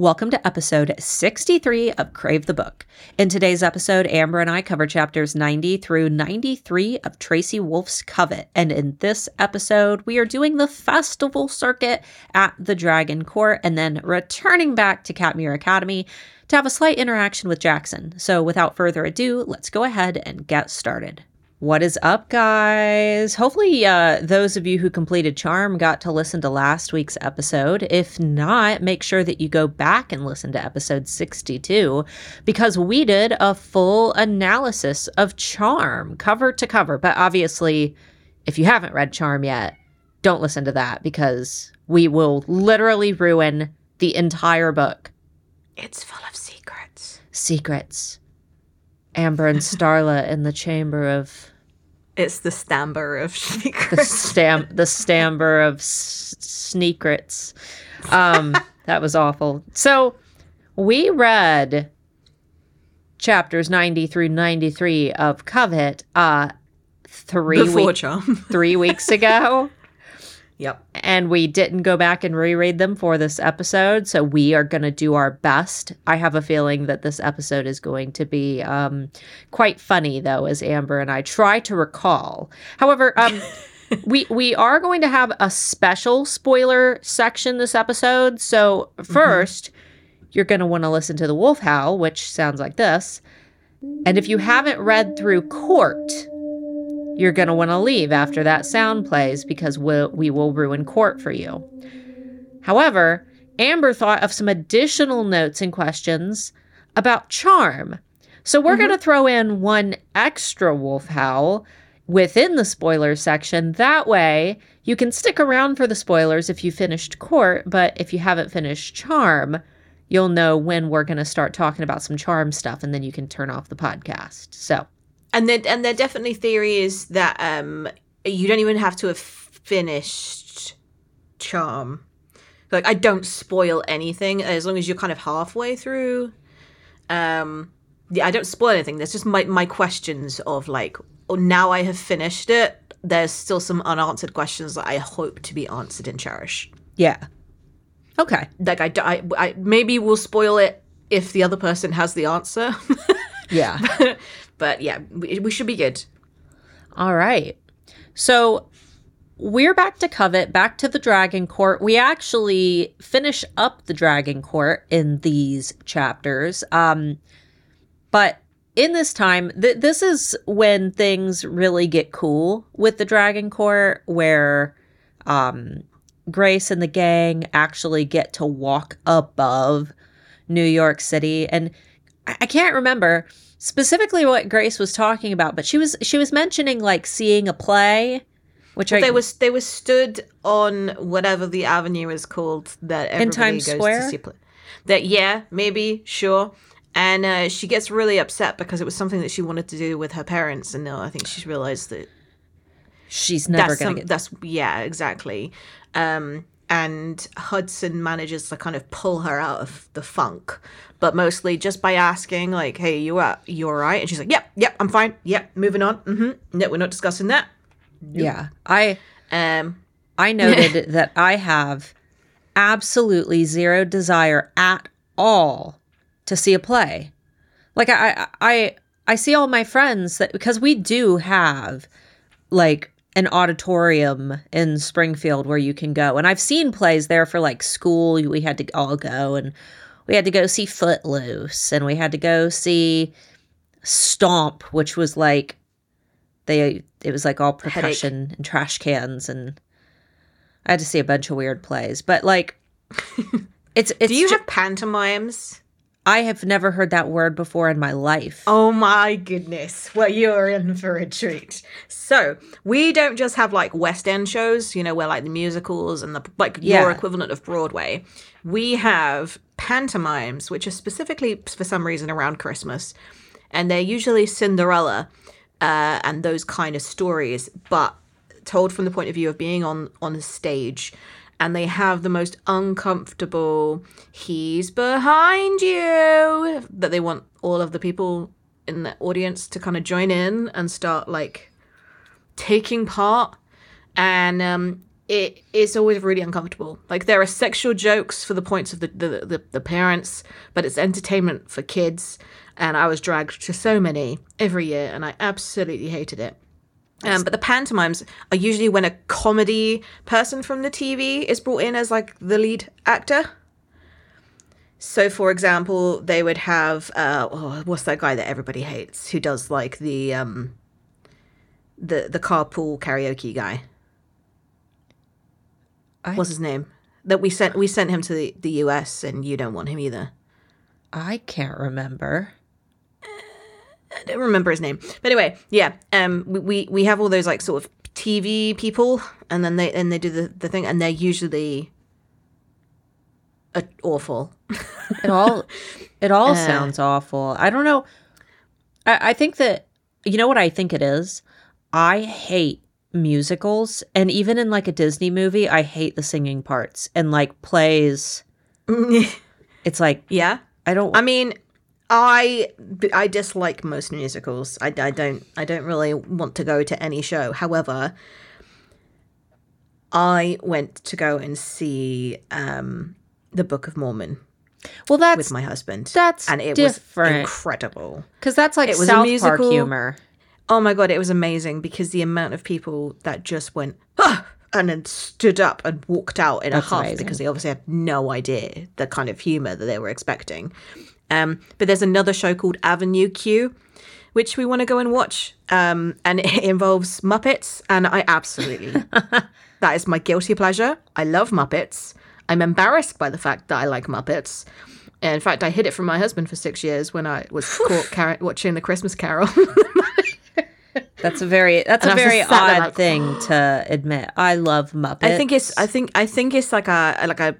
Welcome to episode 63 of Crave the Book. In today's episode, Amber and I cover chapters 90 through 93 of Tracy Wolff's Covet. And in this episode, we are doing the festival circuit at the Dragon Court and then returning back to Katmere Academy to have a slight interaction with Jackson. So without further ado, let's go ahead and get started. What is up, guys? Hopefully, uh, those of you who completed Charm got to listen to last week's episode. If not, make sure that you go back and listen to episode 62 because we did a full analysis of Charm cover to cover. But obviously, if you haven't read Charm yet, don't listen to that because we will literally ruin the entire book. It's full of secrets. Secrets. Amber and Starla in the chamber of It's the stamber of sneakers. the stam the stamber of s- sneakrets. Um, that was awful. So we read chapters 90 through 93 of Covet uh three Before weeks charm. three weeks ago yep. and we didn't go back and reread them for this episode so we are going to do our best. I have a feeling that this episode is going to be um, quite funny though as amber and i try to recall. However um, we we are going to have a special spoiler section this episode so 1st you're going to want to listen to the wolf howl which sounds like this. And if you haven't read through court you're going to want to leave after that sound plays because we'll, we will ruin court for you. However, Amber thought of some additional notes and questions about charm. So we're going to mm-hmm. throw in one extra wolf howl within the spoiler section. That way, you can stick around for the spoilers if you finished court, but if you haven't finished charm, you'll know when we're going to start talking about some charm stuff and then you can turn off the podcast. So, And there and there definitely theory is that um you don't even have to have finished charm. Like I don't spoil anything as long as you're kind of halfway through. Um yeah, I don't spoil anything. There's just my my questions of like oh now I have finished it. There's still some unanswered questions that I hope to be answered in Cherish. yeah. Okay. Like I, I- I- maybe we'll spoil it if the other person has the answer. Yeah. but yeah, we, we should be good. All right. So we're back to Covet, back to the Dragon Court. We actually finish up the Dragon Court in these chapters. Um, but in this time, th- this is when things really get cool with the Dragon Court, where um, Grace and the gang actually get to walk above New York City. And I I can't remember specifically what Grace was talking about, but she was she was mentioning like seeing a play, which I They was they were stood on whatever the avenue is called that everybody Times goes Square? to see. Play. That yeah, maybe sure. And uh, she gets really upset because it was something that she wanted to do with her parents, and now I think she's realized that she's never that's gonna some, get that's yeah exactly. Um, and Hudson manages to kind of pull her out of the funk, but mostly just by asking like, "Hey, you are you all right?" And she's like, "Yep, yep, I'm fine. Yep, moving on. Mm-hmm. No, we're not discussing that." yeah. I Um, I noted that I have absolutely zero desire at all to see a play. Like I I I see all my friends that because we do have like an auditorium in Springfield where you can go. And I've seen plays there for like school. We had to all go and we had to go see Footloose and we had to go see Stomp, which was like they it was like all percussion and trash cans and I had to see a bunch of weird plays. But like it's it's do you ju- have pantomimes? I have never heard that word before in my life. Oh my goodness. Well, you're in for a treat. So, we don't just have like West End shows, you know, where like the musicals and the like Yeah. your equivalent of Broadway. We have pantomimes, which are specifically for some reason around Christmas. And they're usually Cinderella uh, and those kind of stories, but told from the point of view of being on on a stage and they have the most uncomfortable he's behind you that they want all of the people in the audience to kind of join in and start like taking part and um it is always really uncomfortable. Like there are sexual jokes for the points of the the, the, the parents, but it's entertainment for kids. And I was dragged to so many every year, and I absolutely hated it. Um, but the pantomimes are usually when a comedy person from the TV is brought in as like the lead actor. So, for example, they would have uh, oh, what's that guy that everybody hates who does like the um, the the carpool karaoke guy. I- What's his name? That we sent we sent him to the, the US, and you don't want him either. I can't remember. I don't remember his name. But anyway, yeah. Um, we, we we have all those like sort of TV people, and then they and they do the, the thing, and they're usually uh, awful. It all it all Uh. sounds awful. I don't know. I, I think that you know what I think it is? I hate musicals and even in like a Disney movie, I hate the singing parts and like plays it's like yeah. I don't I mean, I I dislike most musicals. I, I don't I don't really want to go to any show. However, I went to go and see um, the Book of Mormon Well that's with my husband. that's and it was different. incredible. cuz that's like it was a South Park humor. Oh my god, it was amazing because the amount of people that just went ah! and then stood up and walked out in That's a huff amazing. because they obviously had no idea the kind of humor that they were expecting. Um, but there's another show called Avenue Q, which we want to go and watch, um, and it involves Muppets, and I absolutely that is my guilty pleasure. I love Muppets. I'm embarrassed by the fact that I like Muppets. And in fact, I hid it from my husband for six years when I was caught car- watching the Christmas Carol. That's a very that's And a very just sat there odd like, thing to admit. I love Muppets. I think it's I think I think it's like a like a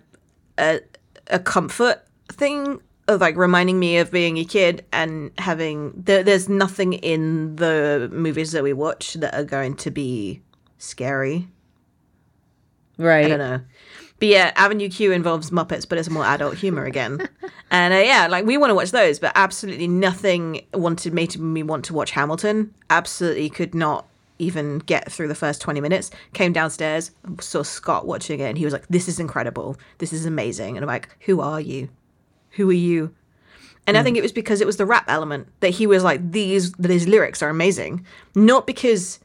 a, a comfort thing of like reminding me of being a kid and having there, there's nothing in the movies that we watch that are going to be scary. right. I don't know. But yeah, Avenue Q involves Muppets, but it's more adult humor again. and uh, yeah, like we want to watch those, but absolutely nothing wanted made me want to watch Hamilton. Absolutely could not even get through the first 20 minutes. Came downstairs, saw Scott watching it, and he was like, This is incredible. This is amazing. And I'm like, Who are you? Who are you? And I think it was because it was the rap element that he was like, These, that his lyrics are amazing. Not because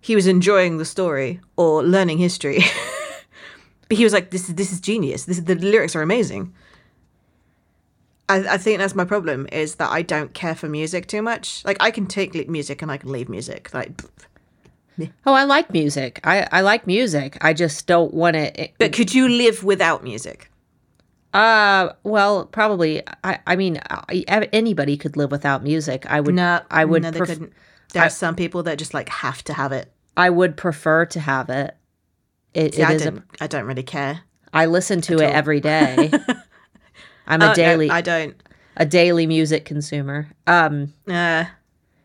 he was enjoying the story or learning history. But he was like, "This is this is genius. This the lyrics are amazing." I, I think that's my problem is that I don't care for music too much. Like I can take music and I can leave music. Like, Oh, I like music. I, I like music. I just don't want it. but could you live without music? Uh, well, probably. I, I mean, I, anybody could live without music. I would. No, I would. No, they pref- couldn't. There are some people that just like have to have it. I would prefer to have it. It, See, it I is. don't. A, I don't really care. I listen to it all. every day. I'm a Oh, no, daily I don't. a daily music consumer. Um. Uh,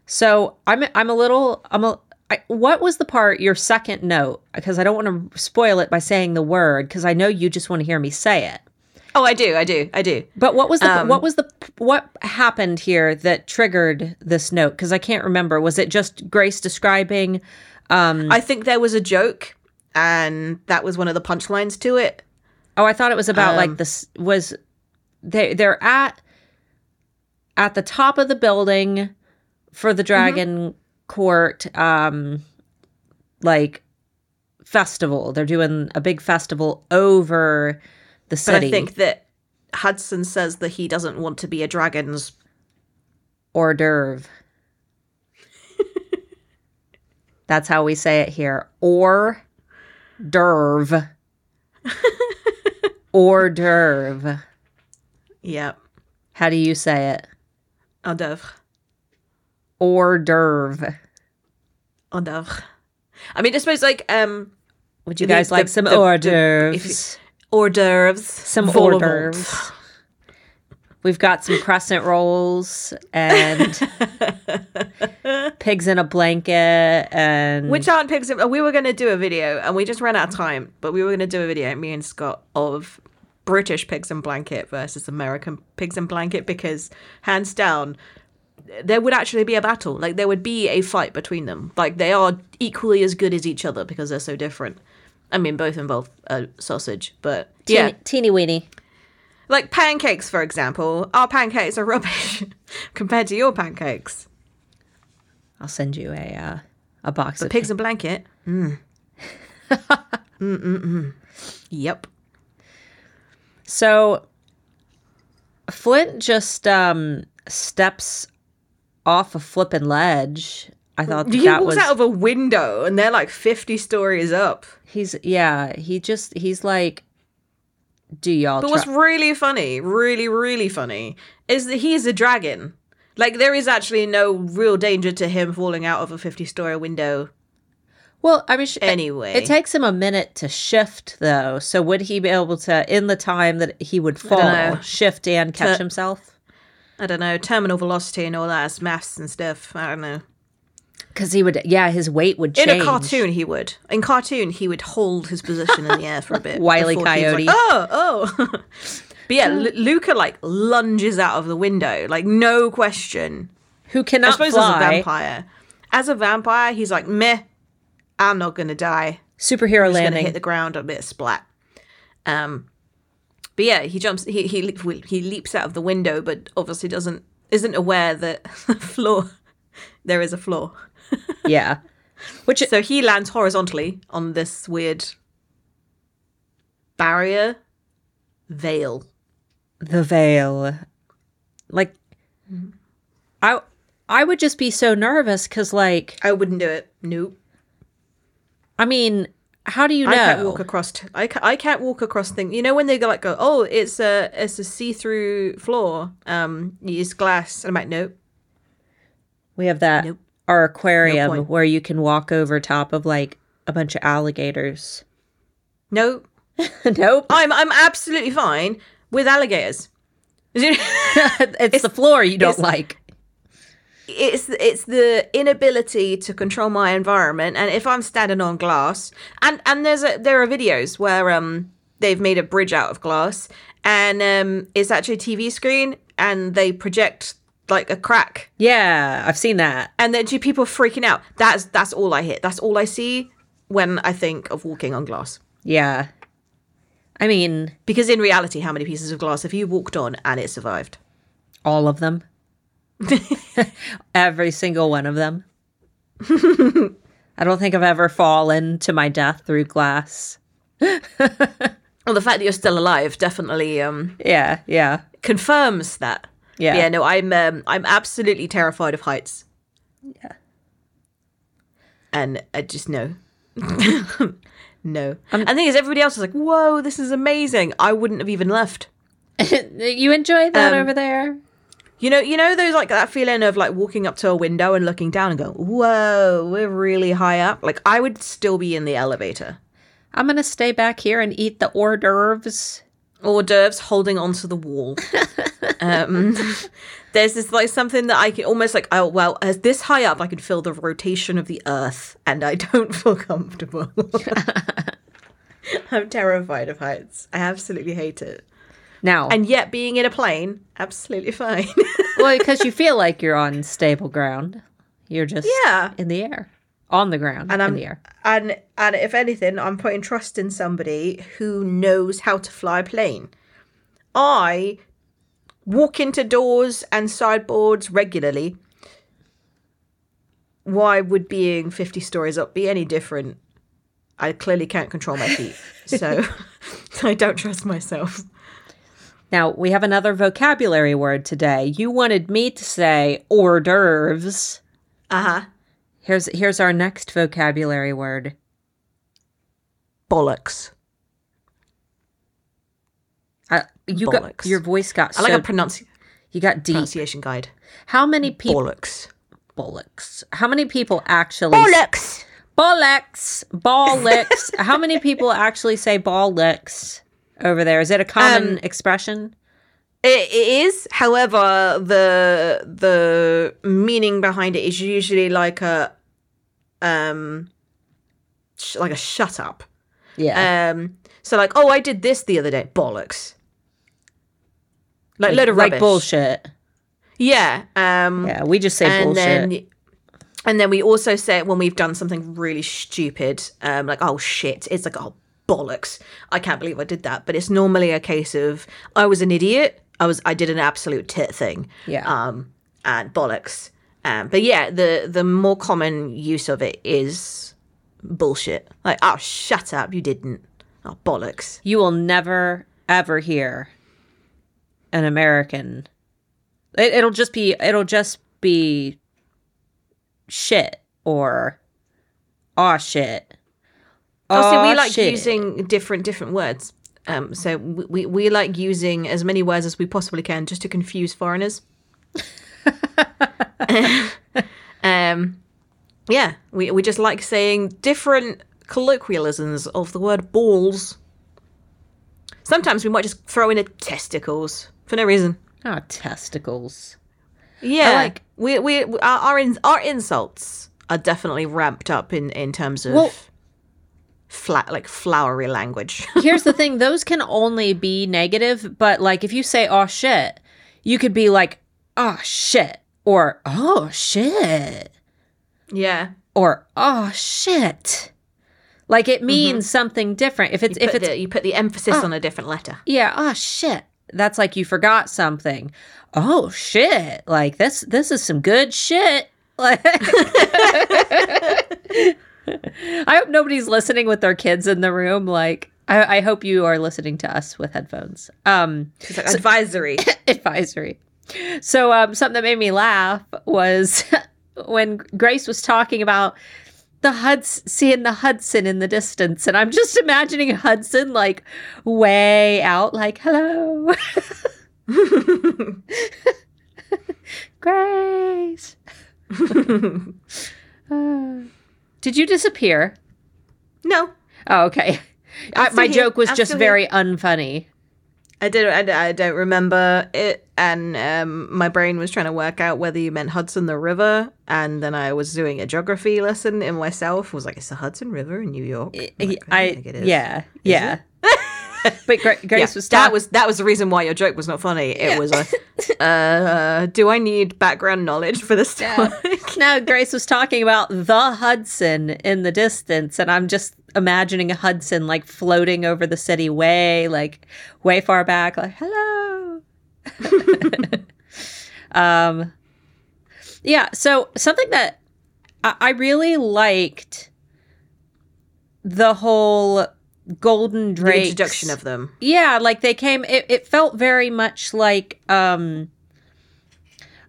So I'm I'm a little I'm a. I, what was the part your second note? Because I don't want to spoil it by saying the word. Because I know you just want to hear me say it. Oh, I do. I do. I do. But what was the Um, what was the what happened here that triggered this note? Because I can't remember. Was it just Grace describing? Um, I think there was a joke, and that was one of the punchlines to it. oh, I thought it was about Um, like this was they they're at at the top of the building for the dragon court um like festival. They're doing a big festival over the But. I think that Hudson says that he doesn't want to be a dragon's hors d'oeuvre. That's how we say it here. Hors d'oeuvre. hors d'oeuvre. Yep. How do you say it? Hors d'oeuvre. Hors d'oeuvre. Hors d'oeuvre. I mean, I suppose like um Would you guys the- like some the- hors the- d'oeuvres? Hors d'oeuvres. Some hors d'oeuvres. We've got some crescent rolls and pigs in a blanket and Which aren't pigs. in- We were going to do a video and we just ran out of time, but we were going to do a video, me and Scott, of British pigs in blanket versus American pigs in blanket because, hands down, there would actually be a battle. Like, there would be a fight between them. Like, they are equally as good as each other because they're so different. I mean, both involve uh, sausage, but Teeny, yeah, teeny weeny. like pancakes, for example. Our pancakes are rubbish compared to your pancakes. I'll send you a uh, a box of Pigs and blanket. Mm. Mm-mm-mm. Yep. So Flint just um steps off a flipping ledge. I thought He that walks was out of a window, and they're like fifty stories up. he's yeah, he just he's like do y'all But what's really funny, really, really funny, is that he is a dragon. Like there is actually no real danger to him falling out of a fifty-story window. Well, I mean sh- Anyway, it takes him a minute to shift though. So would he be able to in the time that he would fall shift and catch himself? I don't know terminal velocity and all that is maths and stuff. I don't know. Cuz he would yeah, his weight would change. In a cartoon, he would. In cartoon, he would hold his position in the air for a bit. Wile before he was Coyote. Like, oh, oh. but yeah, Lu Luca like lunges out of the window, like no question. Who cannot I suppose fly. as a vampire, as a vampire, he's like meh. I'm not gonna die. Superhero Just gonna landing. hit the ground a bit splat. Um, but yeah, he jumps. He he he leaps out of the window, but obviously doesn't isn't aware that the floor there is a floor. Yeah. Which So he lands horizontally on this weird barrier veil. the veil like i i would just be so nervous because like I wouldn't do it. Nope. i mean how do you know I can't walk across. T- I, ca- I can't walk across things. You know when they go like go, oh, it's a it's a see through floor. Um, it's glass. And I'm like, nope. we have that Nope. Our aquarium point. where you can walk over top of like a bunch of alligators Nope. nope I'm I'm absolutely fine with alligators. it's, the floor you don't it's- like it's it's the inability to control my environment and if i'm standing on glass and and there's a there are videos where um they've made a bridge out of glass and um it's actually a tv screen and they project like a crack. Yeah i've seen that. And then do people freaking out. That's that's all i hit that's all i see when i think of walking on glass. Yeah. I mean because in reality how many pieces of glass have you walked on and it survived? all of them. Every single one of them. I don't think i've ever fallen to my death through glass. Well the fact that you're still alive definitely um yeah yeah. confirms that yeah. Yeah no i'm um, i'm absolutely terrified of heights. Yeah. and i just no. No and the thing is everybody else is like whoa this is amazing. I wouldn't have even left. You enjoy that Um, over there? you know you know those like that feeling of like walking up to a window and looking down and going whoa we're really high up. Like i would still be in the elevator. I'm gonna stay back here and eat the hors d'oeuvres. Hors d'oeuvres holding onto the wall. um, there's this like something that I can almost like oh well as this high up I can feel the rotation of the earth and I don't feel comfortable. I'm terrified of heights. I absolutely hate it. Now, And yet being in a plane, absolutely fine. well, because you feel like you're on stable ground, you're just yeah. in the air, on the ground, And I'm the air. and and if anything, I'm putting trust in somebody who knows how to fly a plane. I walk into doors and sideboards regularly. Why would being 50 stories up be any different? I clearly can't control my feet. So I don't trust myself. Now we have another vocabulary word today. You wanted me to say hors d'oeuvres. Uh-huh. Here's here's our next vocabulary word. Bollocks. Uh, you got Bollocks. your voice got I like so a pronunci- you got deep. pronunciation guide. How many people Bollocks. bollocks? How many people actually Bollocks. Bollocks, ball licks. How many people actually say ball licks over there? Is it a common Um, expression? It, it is, however, the the meaning behind it is usually like a um sh- like a shut up. Yeah. Um so like, oh, I did this the other day. Bollocks. Like, load of like rubbish. bullshit. Yeah. Um Yeah, we just say and bullshit. then And then we also say it when we've done something really stupid, um, like, oh shit, it's like, oh bollocks. I can't believe I did that. But it's normally a case of I was an idiot. I was I did an absolute tit thing. Yeah. Um and bollocks. Um but yeah, the the more common use of it is bullshit. Like, oh shut up, you didn't. Oh bollocks. You will never ever hear an American. It, it'll just be it'll just be shit or aw shit. Obviously, we like shit. using different different words. Um, so we, we we like using as many words as we possibly can just to confuse foreigners. um, yeah, we we just like saying different colloquialisms of the word balls. Sometimes we might just throw in a testicles for no reason. oh testicles. Yeah, like- we we our our, in, our insults are definitely ramped up in in terms of Well- flat like flowery language. Here's the thing: those can only be negative, but like if you say "oh shit," you could be like "oh shit" or "oh shit" yeah. or "oh shit." Like it means something different. If it's if it's the, you put the emphasis on a different letter. yeah, oh shit. That's like you forgot something. Oh shit. Like this this is some good shit. Like I hope nobody's listening with their kids in the room. Like I, I hope you are listening to us with headphones. Um like advisory. advisory. So um something that made me laugh was when Grace was talking about the Huds seeing the Hudson in the distance, and I'm just imagining Hudson like way out, like hello, Grace. Uh, did you disappear? no, Oh, okay. I, my here. joke was I'm just very unfunny. I did. I, I don't remember it, and um, my brain was trying to work out whether you meant Hudson the River, and then I was doing a geography lesson in myself. Was like, it's the Hudson River in New York. Like, I, don't think it is. yeah, yeah. but Gra- Grace Yeah, was that was that was the reason why your joke was not funny. It was a, uh, do I need background knowledge for this? Yeah. no, Grace was talking about the Hudson in the distance, and I'm just imagining a Hudson like floating over the city way, like way far back, like hello. um, yeah. So something that I, I really liked the whole golden drakes. the introduction of them. yeah like they came it, it felt very much like um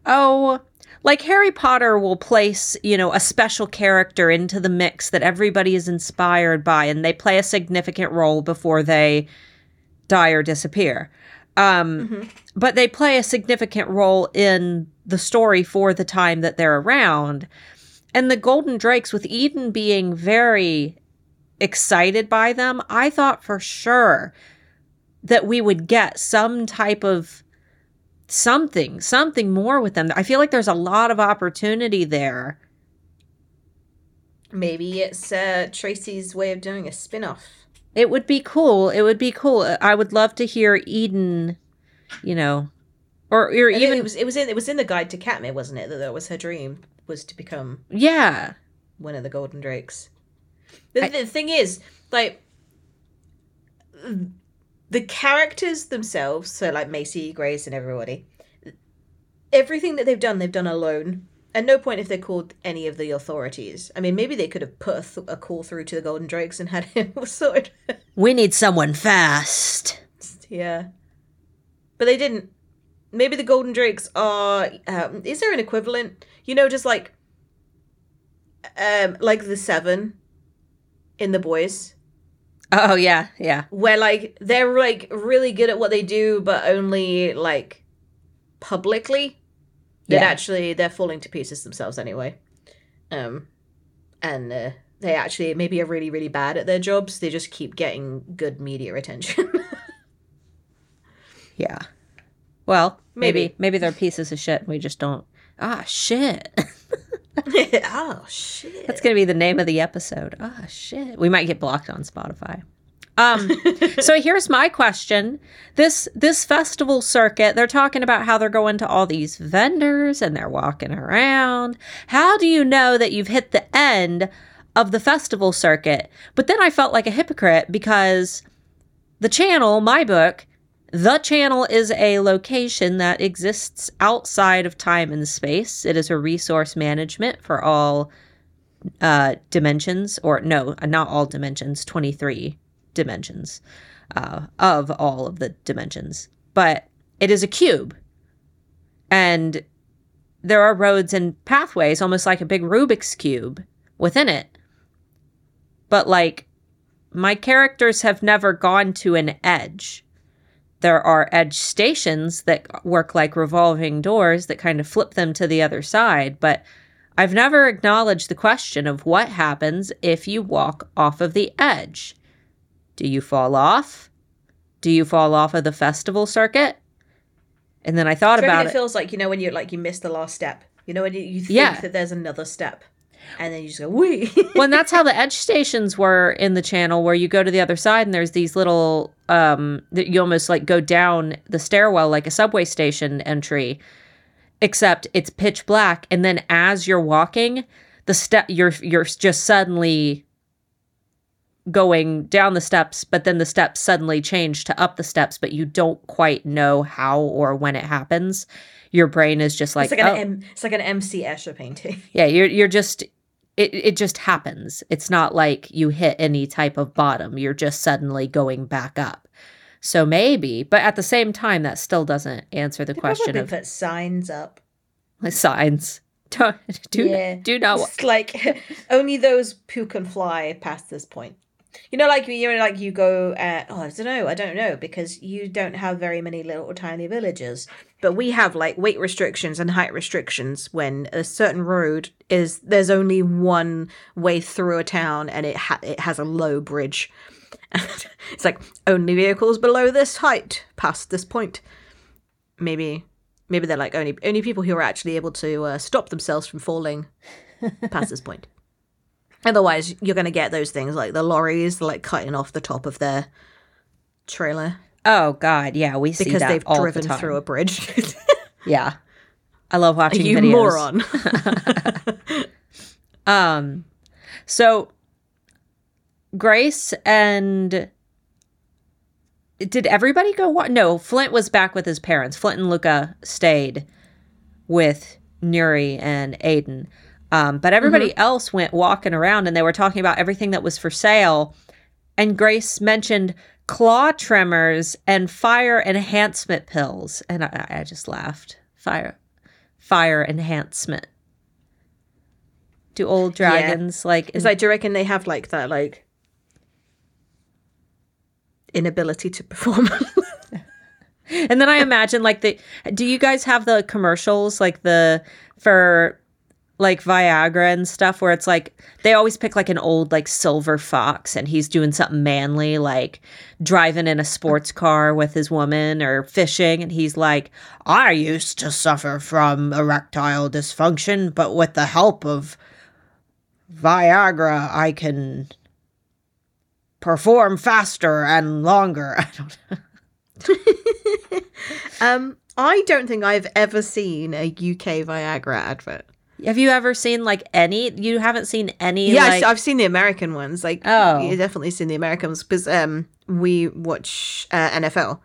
oh like harry potter will place you know a special character into the mix that everybody is inspired by and they play a significant role before they die or disappear um but they play a significant role in the story for the time that they're around and the golden drakes with eden being very excited by them i thought for sure that we would get some type of something, something more with them. I feel like there's a lot of opportunity there. Maybe it's uh, Tracy's way of doing a spin-off. It would be cool. It would be cool. I would love to hear Eden, you know, or, or even it was it was in it was in the guide to Katmere, wasn't it? That that was her dream was to become yeah, one of the golden drakes. The, I- the thing is, like, the characters themselves, so like Macy, Grace, and everybody, everything that they've done, they've done alone. At no point have they called any of the authorities. I mean, maybe they could have put a, th- a call through to the Golden Drakes and had him sorted. we need someone fast. yeah, but they didn't. Maybe the Golden Drakes are. Um, is there an equivalent? You know, just like, um, like the Seven in the boys. Oh yeah, yeah, where like they're like really good at what they do but only like publicly that Yeah. actually they're falling to pieces themselves anyway um and uh, they actually maybe are really really bad at their jobs they just keep getting good media attention yeah. Well, maybe Maybe. maybe they're pieces of shit. and We just don't. Ah, shit. oh shit That's gonna be the name of the episode. Oh shit. We might get blocked on Spotify. Um, so here's my question: this this festival circuit, they're talking about how they're going to all these vendors and they're walking around. How do you know that you've hit the end of the festival circuit? But then I felt like a hypocrite because the channel, my book, the channel is a location that exists outside of time and space. It is a resource management for all uh, dimensions, or no, not all dimensions, 23 dimensions uh, of all of the dimensions. But it is a cube. And there are roads and pathways, almost like a big Rubik's Cube within it. But like, my characters have never gone to an edge there are edge stations that work like revolving doors that kind of flip them to the other side, but I've never acknowledged the question of what happens if you walk off of the edge. Do you fall off? Do you fall off of the festival circuit? And then I thought about it. It feels like you know when you like you miss the last step. You know when you, you think yeah. that there's another step and then you just go wee. well, and that's how the edge stations were in the channel, where you go to the other side and there's these little um that you almost like go down the stairwell like a subway station entry, except it's pitch black, and then as you're walking, the step you're you're just suddenly going down the steps, but then the steps suddenly change to up the steps, but you don't quite know how or when it happens. Your brain is just like, it's like oh. an M, it's like an MC Escher painting. Yeah, you're you're just it, it just happens. It's not like you hit any type of bottom. You're just suddenly going back up. So maybe, but at the same time, that still doesn't answer the they question of put signs up. Signs. Do, do, yeah. do not. It's like only those who can fly past this point. You know, like you know, like you go. Uh, oh, I don't know. I don't know because you don't have very many little tiny villages. But we have like weight restrictions and height restrictions when a certain road is. There's only one way through a town, and it ha- it has a low bridge. it's like only vehicles below this height past this point. Maybe, maybe they're like only only people who are actually able to uh, stop themselves from falling past this point. Otherwise, you're going to get those things like the lorries, like cutting off the top of their trailer. Oh God, yeah, we see because that they've all driven the through a bridge. yeah, I love watching you videos. moron. um, so Grace and did everybody go? Wa- no, Flint was back with his parents. Flint and Luca stayed with Nuri and Aiden. Um, but everybody mm-hmm. else went walking around and they were talking about everything that was for sale. And Grace mentioned claw tremors and fire enhancement pills. And I, I just laughed. Fire, fire enhancement. Do old dragons yeah. like? It's like, do you reckon they have like that, like inability to perform? and then I imagine like the. Do you guys have the commercials like the for like Viagra and stuff where it's like they always pick like an old like silver fox and he's doing something manly like driving in a sports car with his woman or fishing and he's like I used to suffer from erectile dysfunction but with the help of Viagra I can perform faster and longer. I don't know. um I don't think I've ever seen a UK Viagra advert. Have you ever seen like any? You haven't seen any? Yeah, like... I've seen the American ones. Like, oh, you definitely seen the Americans because um we watch uh, NFL.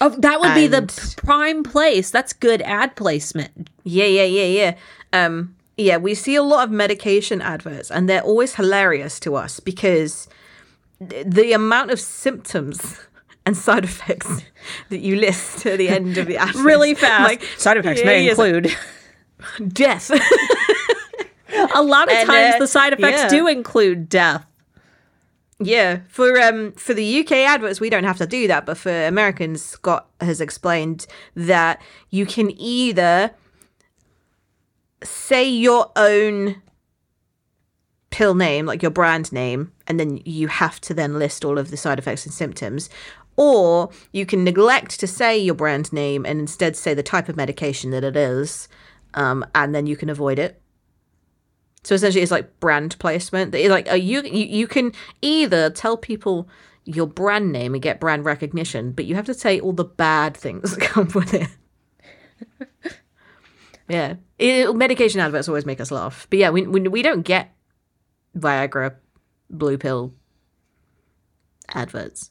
Oh, that would and... be the prime place. That's good ad placement. Yeah, yeah, yeah, yeah. Um, yeah, we see a lot of medication adverts, and they're always hilarious to us because the amount of symptoms and side effects that you list at the end of the ad really fast. Like, side effects yeah, may include death. a lot of and, times uh, the side effects yeah. do include death. Yeah, for um for the UK adverts we don't have to do that, but for Americans Scott has explained that you can either say your own pill name, like your brand name, and then you have to then list all of the side effects and symptoms, or you can neglect to say your brand name and instead say the type of medication that it is um, and then you can avoid it. So essentially, it's like brand placement. Like uh, you, you, you can either tell people your brand name and get brand recognition, but you have to say all the bad things that come with it. yeah, it, medication adverts always make us laugh, but yeah, we we, we don't get Viagra, blue pill adverts.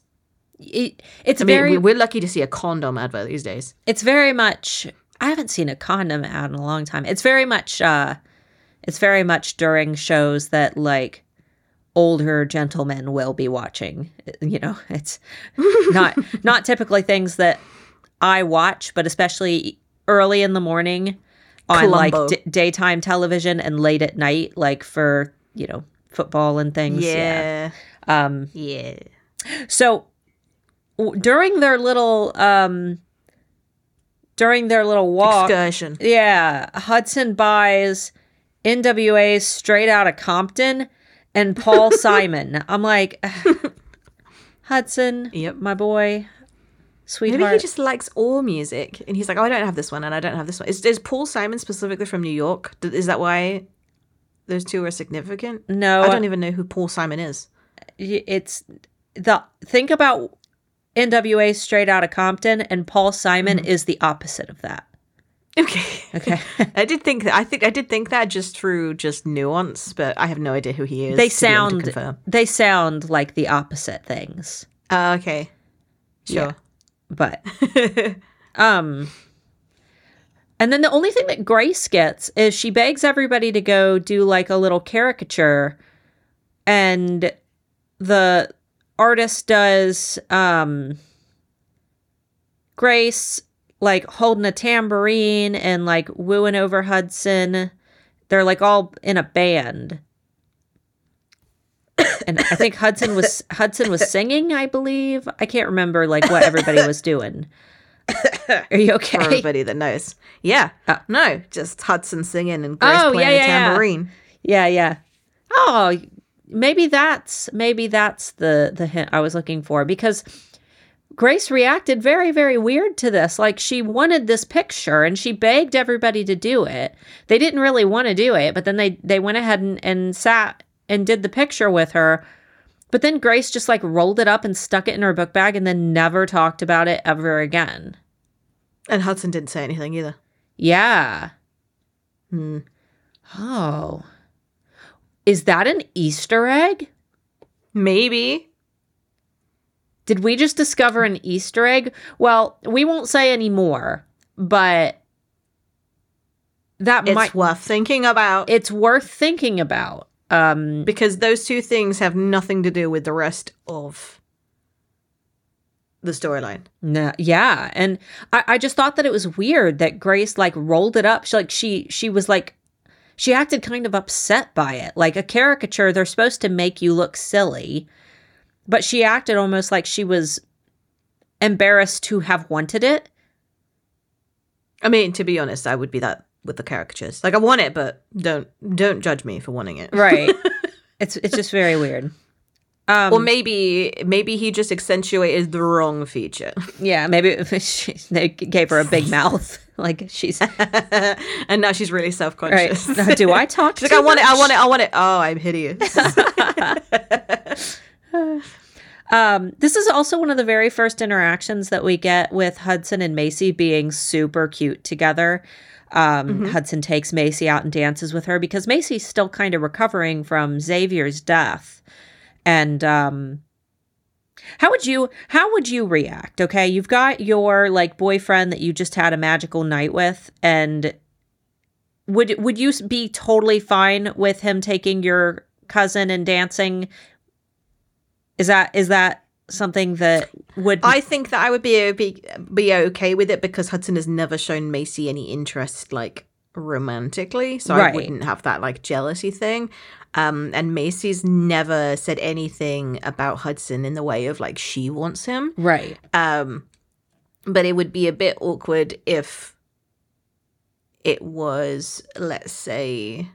It, it's I mean, very we're lucky to see a condom advert these days. it's very much i haven't seen a condom ad in a long time. It's very much uh it's very much during shows that like older gentlemen will be watching. You know it's not not typically things that i watch but especially early in the morning on like d- daytime television and late at night like for you know football and things. Yeah, um yeah. so w- during their little um during their little walk Excursion. yeah hudson buys NWA straight out of compton and paul simon i'm like hudson Yep. my boy sweetheart Maybe he just likes all music, and he's like, "Oh, I don't have this one, and I don't have this one." Is, is Paul Simon specifically from New York? Is that why those two are significant? no I don't even know who Paul Simon is. it's the think about nwa straight out of compton and paul simon is the opposite of that Okay. okay I did think that. I think I did think that just through just nuance, but I have no idea who he is. they sound they sound like the opposite things Uh, okay. Sure. but um and then the only thing that grace gets is she begs everybody to go do like a little caricature and the artist does um grace like holding a tambourine and like wooing over hudson they're like all in a band and i think hudson was hudson was singing i believe i can't remember like what everybody was doing are you For okay everybody that knows. Yeah. Uh, no, just Hudson singing and Grace Oh, playing yeah, yeah. tambourine. Yeah, yeah. Oh, maybe that's maybe that's the the hint I was looking for because Grace reacted very very weird to this. Like she wanted this picture and she begged everybody to do it. They didn't really want to do it, but then they they went ahead and, and sat and did the picture with her. But then Grace just like rolled it up and stuck it in her book bag and then never talked about it ever again. And Hudson didn't say anything either. Yeah. Hmm. Oh. Is that an Easter egg? Maybe. Did we just discover an Easter egg? Well, we won't say any more, but that It's might worth thinking about it's worth thinking about. Um because those two things have nothing to do with the rest of the storyline. no, yeah, and I, I just thought that it was weird that Grace like rolled it up. She like she she was like she acted kind of upset by it. Like a caricature, they're supposed to make you look silly, but she acted almost like she was embarrassed to have wanted it. I mean, to be honest, I would be that with the caricatures. Like I want it, but don't don't judge me for wanting it. Right. it's it's just very weird. Um, Or maybe maybe he just accentuated the wrong feature. yeah, maybe she, they gave her a big mouth. Like she's and now she's really self-conscious. Now, do I talk? Like, I want it, I want it, I want it. Oh, I'm hideous. Um, this is also one of the very first interactions that we get with Hudson and Macy being super cute together. Um, Hudson takes Macy out and dances with her because Macy's still kind of recovering from Xavier's death. And um, how would you how would you react? Okay, you've got your like boyfriend that you just had a magical night with, and would would you be totally fine with him taking your cousin and dancing? Is that is that something that would I think that I would be, be be okay with it because Hudson has never shown Macy any interest like romantically, so Right. I wouldn't have that like jealousy thing. Um, and Macy's never said anything about Hudson in the way of like she wants him. right? Um, but it would be a bit awkward if it was, let's say,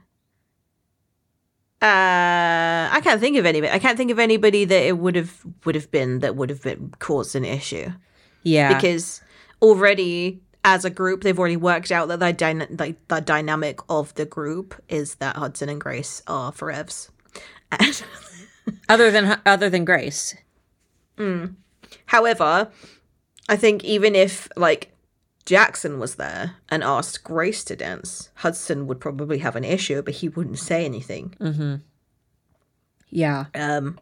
uh, I can't think of anybody. I can't think of anybody that it would have would have been that would have been caused an issue Yeah, because already as a group they've already worked out that the, dyna- like the dynamic of the group is that Hudson and Grace are forevs. Other than other than Grace. However, I think even if like Jackson was there and asked Grace to dance, Hudson would probably have an issue, but he wouldn't say anything. Yeah. Um,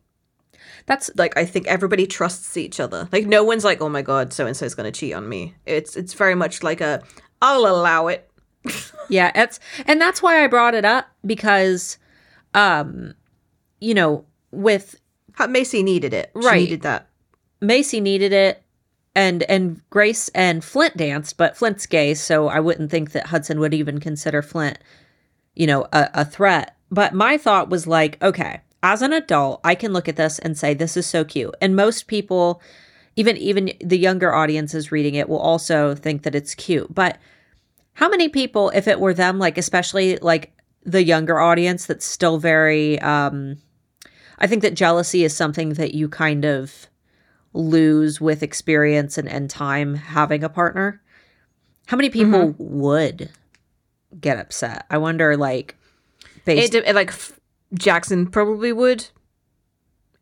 That's like I think everybody trusts each other. Like no one's like, oh my god, so and so is going to cheat on me. It's it's very much like a, I'll allow it. yeah, it's and that's why I brought it up because um you know, with How- Macy needed it. She Right. needed that. Macy needed it and and Grace and Flint danced, but Flint's gay, so I wouldn't think that Hudson would even consider Flint, you know, a, a threat. But my thought was like, okay, as an adult, I can look at this and say this is so cute. And most people, even even the younger audiences reading it, will also think that it's cute. But how many people, if it were them, like especially like the younger audience that's still very um I think that jealousy is something that you kind of lose with experience and, and time having a partner. How many people would get upset? I wonder, like, It, based. like f- Jackson probably would.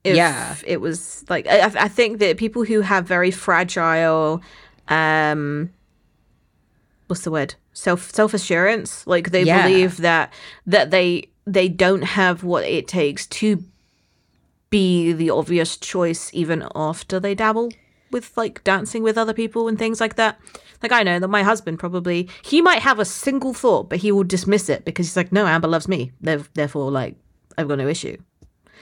If Yeah. it was like I, I think that people who have very fragile, um, what's the word? Self self assurance. Like they Yeah. believe that that they they don't have what it takes to be the obvious choice even after they dabble with like dancing with other people and things like that. Like I know that my husband probably he might have a single thought, but he will dismiss it because he's like, no, Amber loves me. There- Therefore, like I've got no issue.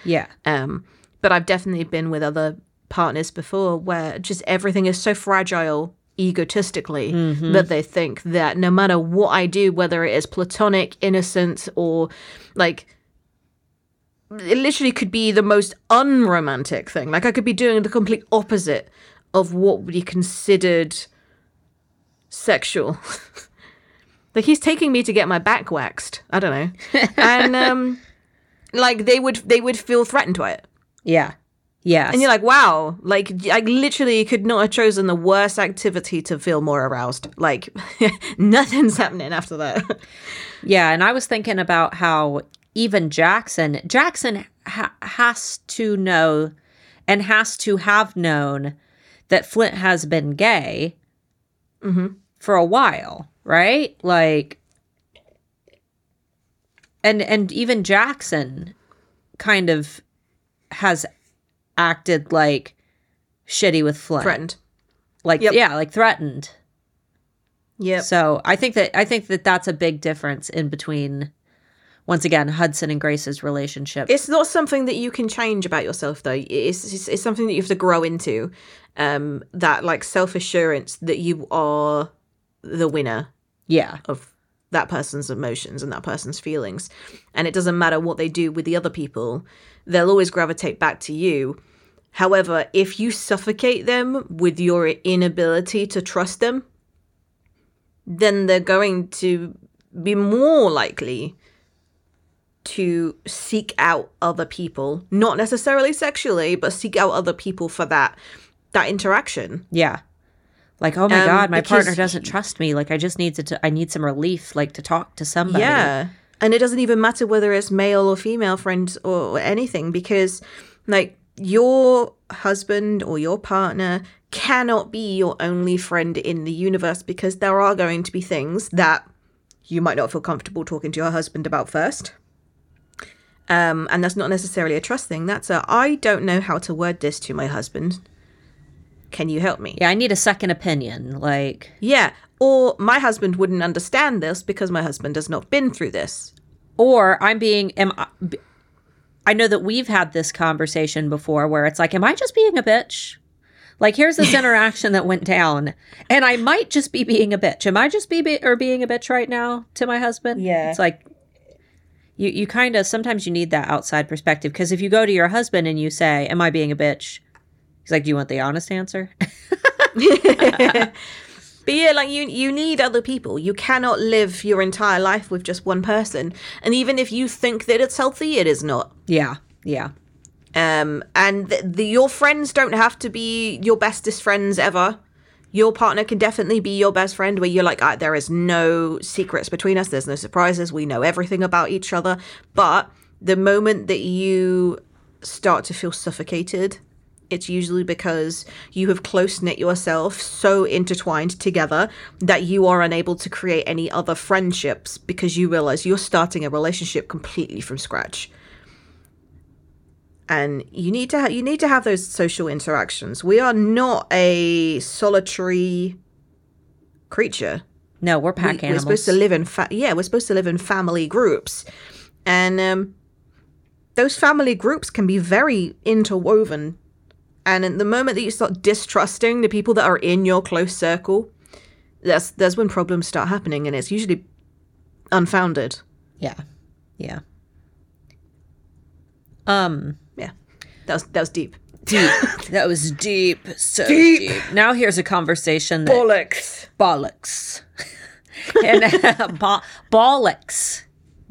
yeah. Um, but I've definitely been with other partners before where just everything is so fragile egotistically that they think that no matter what I do, whether it is platonic, innocent, or like it literally could be the most unromantic thing. Like I could be doing the complete opposite of what would be considered sexual. like he's taking me to get my back waxed. I don't know. and um like they would they would feel threatened by it. Yeah. Yes. And you're like, wow, like I literally could not have chosen the worst activity to feel more aroused. Like nothing's happening after that. Yeah, and I was thinking about how even Jackson, Jackson ha- has to know and has to have known that Flint has been gay mm-hmm. for a while, right? Like, and and even Jackson kind of has acted like shitty with Flint, Threatened. like Yep. yeah, like threatened. Yeah. So I think that I think that that's a big difference in between, once again, Hudson and Grace's relationship. It's not something that you can change about yourself, though. It's it's, it's something that you have to grow into. Um, that like self assurance that you are the winner yeah, of that person's emotions and that person's feelings, and it doesn't matter what they do with the other people, they'll always gravitate back to you. However, if you suffocate them with your inability to trust them, then they're going to be more likely to seek out other people, not necessarily sexually, but seek out other people for that that interaction. yeah. Like, oh my Um, god, my partner doesn't trust me. Like, I just need to. T- I need some relief. Like to talk to somebody. Yeah. And it doesn't even matter whether it's male or female friends or anything because like your husband or your partner cannot be your only friend in the universe because there are going to be things that you might not feel comfortable talking to your husband about first. Um, and that's not necessarily a trust thing. That's a I don't know how to word this to my husband. Can you help me? Yeah, I need a second opinion. Like, Yeah. Or my husband wouldn't understand this because my husband has not been through this. or I'm being. Am I, I know that we've had this conversation before where it's like, am I just being a bitch? Like, here's this interaction that went down, and I might just be being a bitch. Am I just be, be or being a bitch right now to my husband? Yeah. it's like you you kind of sometimes you need that outside perspective because if you go to your husband and you say, "Am I being a bitch?" He's like, "Do you want the honest answer?" But yeah, like you you need other people. You cannot live your entire life with just one person. And even if you think that it's healthy, it is not. yeah, yeah, Um and the, the your friends don't have to be your bestest friends ever. Your partner can definitely be your best friend where you're like, ah, there is no secrets between us. There's no surprises. We know everything about each other. But the moment that you start to feel suffocated it's usually because you have close knit yourself so intertwined together that you are unable to create any other friendships because you realize you're starting a relationship completely from scratch. And you need to ha- you need to have those social interactions. We are not a solitary creature. No, we're pack we, animals. We're supposed to live in fa- yeah, we're supposed to live in family groups, and um, those family groups can be very interwoven. And in the moment that you start distrusting the people that are in your close circle, that's that's when problems start happening, and it's usually unfounded. yeah. Yeah. Um Yeah, that was that was deep. deep. that was deep. So deep. Now here's a conversation that Bollocks. bollocks. and uh, bo- bollocks.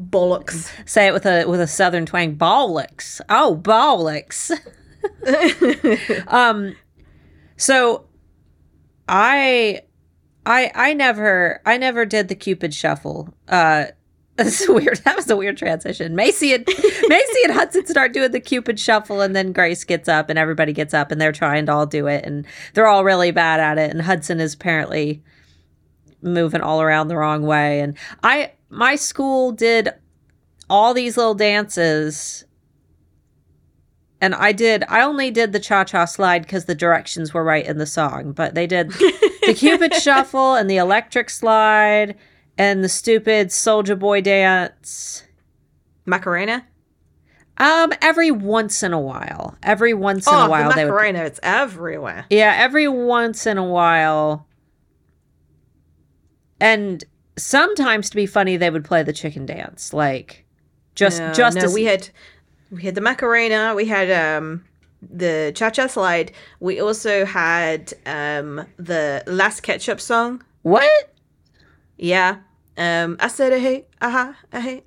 Bollocks. Say it with a with a southern twang. Bollocks. Oh, bollocks. um so I I I never I never did the Cupid shuffle. Uh that's weird. That was a weird transition. Macy and Macy and Hudson start doing the Cupid shuffle, and then Grace gets up, and everybody gets up, and they're trying to all do it, and they're all really bad at it. And Hudson is apparently moving all around the wrong way. And I, my school did all these little dances, and I did. I only did the cha cha slide because the directions were right in the song, but they did the Cupid shuffle and the electric slide and the stupid Soldier Boy dance. Macarena. Um, every once in a while, every once in oh, a while the they would. Macarena. It's everywhere. Yeah, every once in a while. And sometimes to be funny, they would play the chicken dance, like just No, just no, as we had we had the Macarena. We had um the cha cha slide. We also had um the Las Ketchup song. what? Yeah. Um, I said, hey, uh-huh, hey,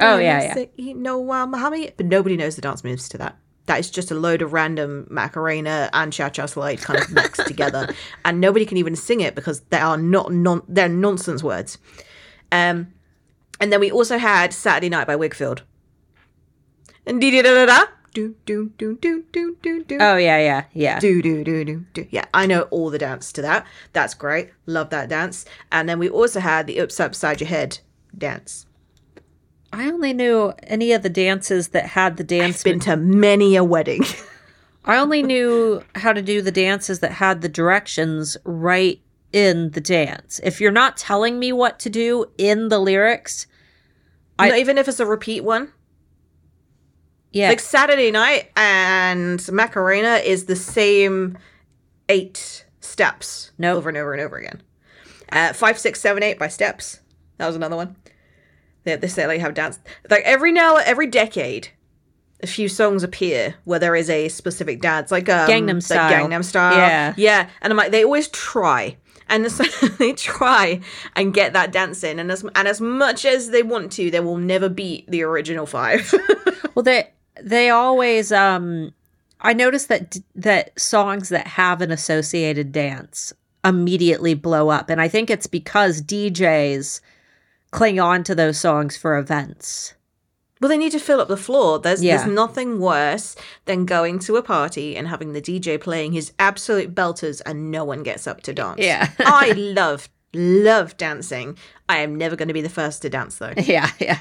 Oh, yeah, yeah. You know, um, Muhammad, but nobody knows the dance moves to that. That is just a load of random Macarena and Cha Cha Slide kind of mixed together, and nobody can even sing it because they are not non they're nonsense words. Um, and then we also had Saturday Night by Whigfield. And dee da da da do do do do do do do Oh yeah, yeah, yeah. do do do do do. Yeah, I know all the dance to that. That's great. Love that dance. And then we also had the ups upside your head dance. I only knew any of the dances that had the dance. I've Been to many a wedding. I only knew how to do the dances that had the directions right in the dance. If you're not telling me what to do in the lyrics, I- even if it's a repeat one. Yeah, Like Saturday night and Macarena is the same eight steps Nope. over and over and over again. Uh, five, six, seven, eight by steps. That was another one. They, they say like have dance like every now every decade, a few songs appear where there is a specific dance, like um, Gangnam like Style. Gangnam Style. Yeah. yeah. And I'm like, they always try. And so they try and get that dance in, and as and as much as they want to, they will never beat the original five. Well, they they always um I noticed that that songs that have an associated dance immediately blow up and I think it's because DJs cling on to those songs for events. Well, they need to fill up the floor. There's Yeah. there's nothing worse than going to a party and having the DJ playing his absolute belters and no one gets up to dance. Yeah. I love love dancing. I am never going to be the first to dance though, Yeah, yeah.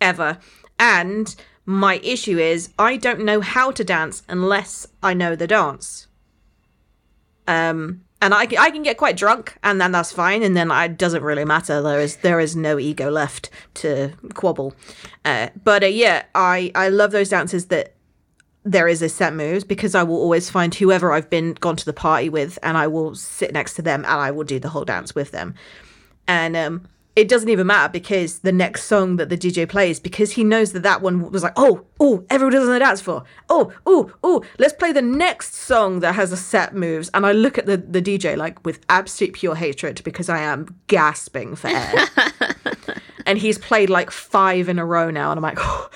ever. And my issue is I don't know how to dance unless I know the dance. Um and I, I can get quite drunk and then that's fine and then it doesn't really matter. There is there is no ego left to quabble uh, but uh, yeah I I love those dances that there is a set moves because I will always find whoever I've been gone to the party with and I will sit next to them and I will do the whole dance with them. And um it doesn't even matter because the next song that the DJ plays, because he knows that that one was like, oh, oh, everyone doesn't know dance for. Oh, oh, oh, let's play the next song that has a set moves. And I look at the, the DJ like with absolute pure hatred because I am gasping for air. and he's played like five in a row now. And I'm like, oh,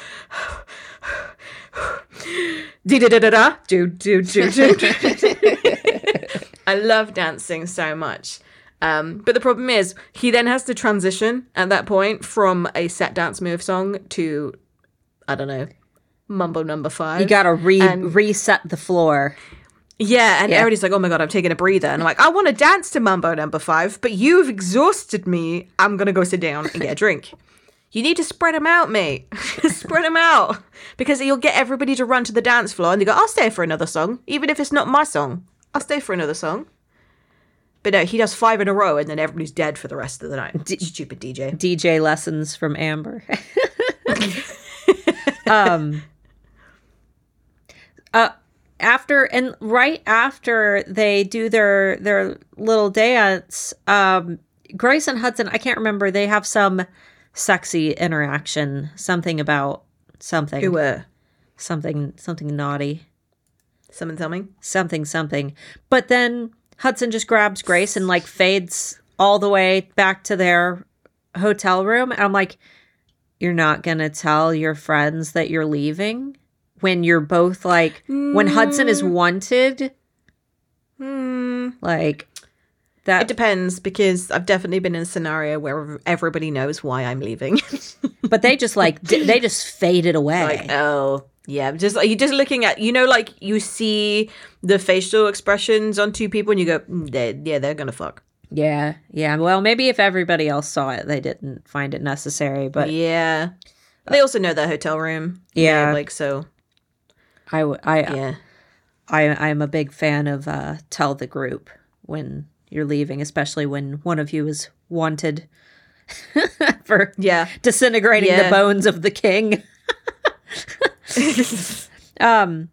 da da da da da, do do do do. I love dancing so much. Um, but the problem is, he then has to transition at that point from a set dance move song to, I don't know, Mambo number five. You gotta re And- reset the floor. Yeah, and Yeah. everybody's like, "Oh my god, I'm taking a breather," and I'm like, "I want to dance to Mambo Number Five, but you've exhausted me. I'm gonna go sit down and get a drink." You need to spread them out, mate. spread them out because you'll get everybody to run to the dance floor, and they go, "I'll stay for another song, even if it's not my song. I'll stay for another song." But no, he does five in a row, and then everybody's dead for the rest of the night. Stupid DJ. DJ lessons from Amber. um uh after and right after they do their their little dance, um Grace and Hudson, I can't remember, they have some sexy interaction, something about something Who were something something naughty. someone tell me? something something but then hudson just grabs grace and like fades all the way back to their hotel room. And i'm like you're not gonna tell your friends that you're leaving when you're both like when hudson is wanted? Hmm. like It that depends because I've definitely been in a scenario where everybody knows why I'm leaving. but they just like d- they just faded away. Like oh yeah just like you're just looking at you know like you see the facial expressions on two people and you go mm, they yeah they're gonna fuck. Yeah yeah. Well maybe if everybody else saw it they didn't find it necessary but yeah. They also know their hotel room. Yeah. like so. I w- i yeah. I I'm a big fan of uh, tell the group when you're leaving, especially when one of you is wanted for yeah. disintegrating Yeah. the bones of the king. um,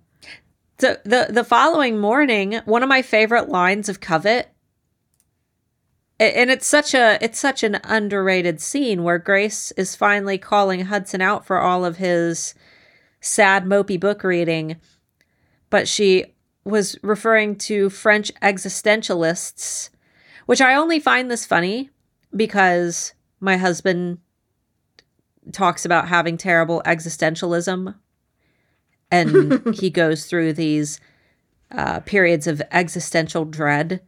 so the the following morning, one of my favorite lines of Covet, and it's such a it's such an underrated scene where Grace is finally calling Hudson out for all of his sad mopey book reading, but she was referring to French existentialists, which I only find this funny because my husband talks about having terrible existentialism and he goes through these uh, periods of existential dread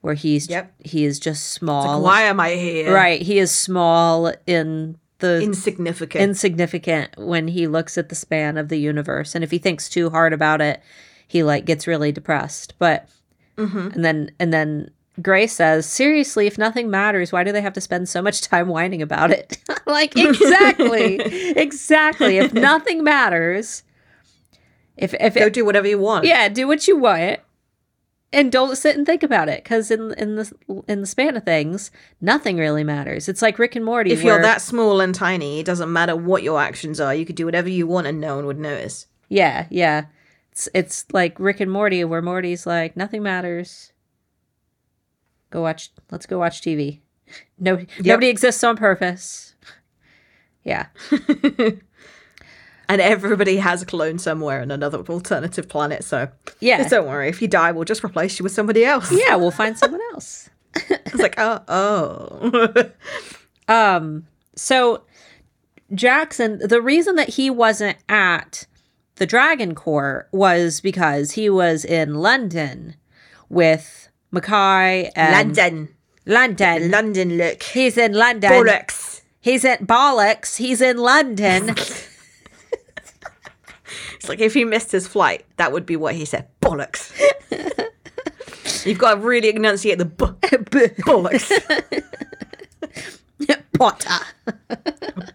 where he's Yep. he is just small. why am i here? Right. He is small in the insignificant. insignificant when he looks at the span of the universe. And if he thinks too hard about it he like gets really depressed. But and then and then grace says seriously if nothing matters why do they have to spend so much time whining about it? Like exactly. Exactly. If nothing matters if if go it, do whatever you want yeah do what you want and don't sit and think about it because in in the in the span of things nothing really matters it's like rick and morty if you're that small and tiny it doesn't matter what your actions are you could do whatever you want and no one would notice Yeah, yeah. It's it's like Rick and Morty where Morty's like nothing matters. Go watch let's go watch TV. No nobody exists on purpose. Yeah. and everybody has a clone somewhere in another alternative planet so Yeah. don't worry if you die we'll just replace you with somebody else yeah, we'll find someone else. It's like, oh, oh. Um so Jackson the reason that he wasn't at the Dragon Court was because he was in London with Mekhi and London. London. London look. He's in London. Bollocks. He's in bollocks. He's in London. It's like if he missed his flight, that would be what he said. Bollocks. You've got to really enunciate the b- bollocks. Potter.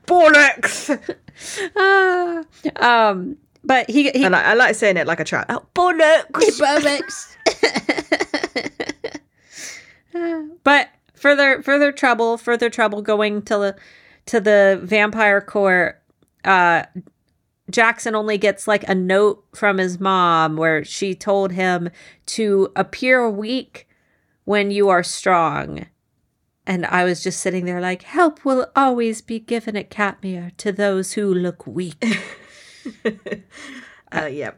bollocks. Ah, um, but he he And I, I like saying it like a child. Oh, bollocks. bollocks. but further further trouble, further trouble going to the to the vampire court. Uh, Jackson only gets like a note from his mom where she told him to appear weak when you are strong. And I was just sitting there like, help will always be given at Katmere to those who look weak. Uh, yeah.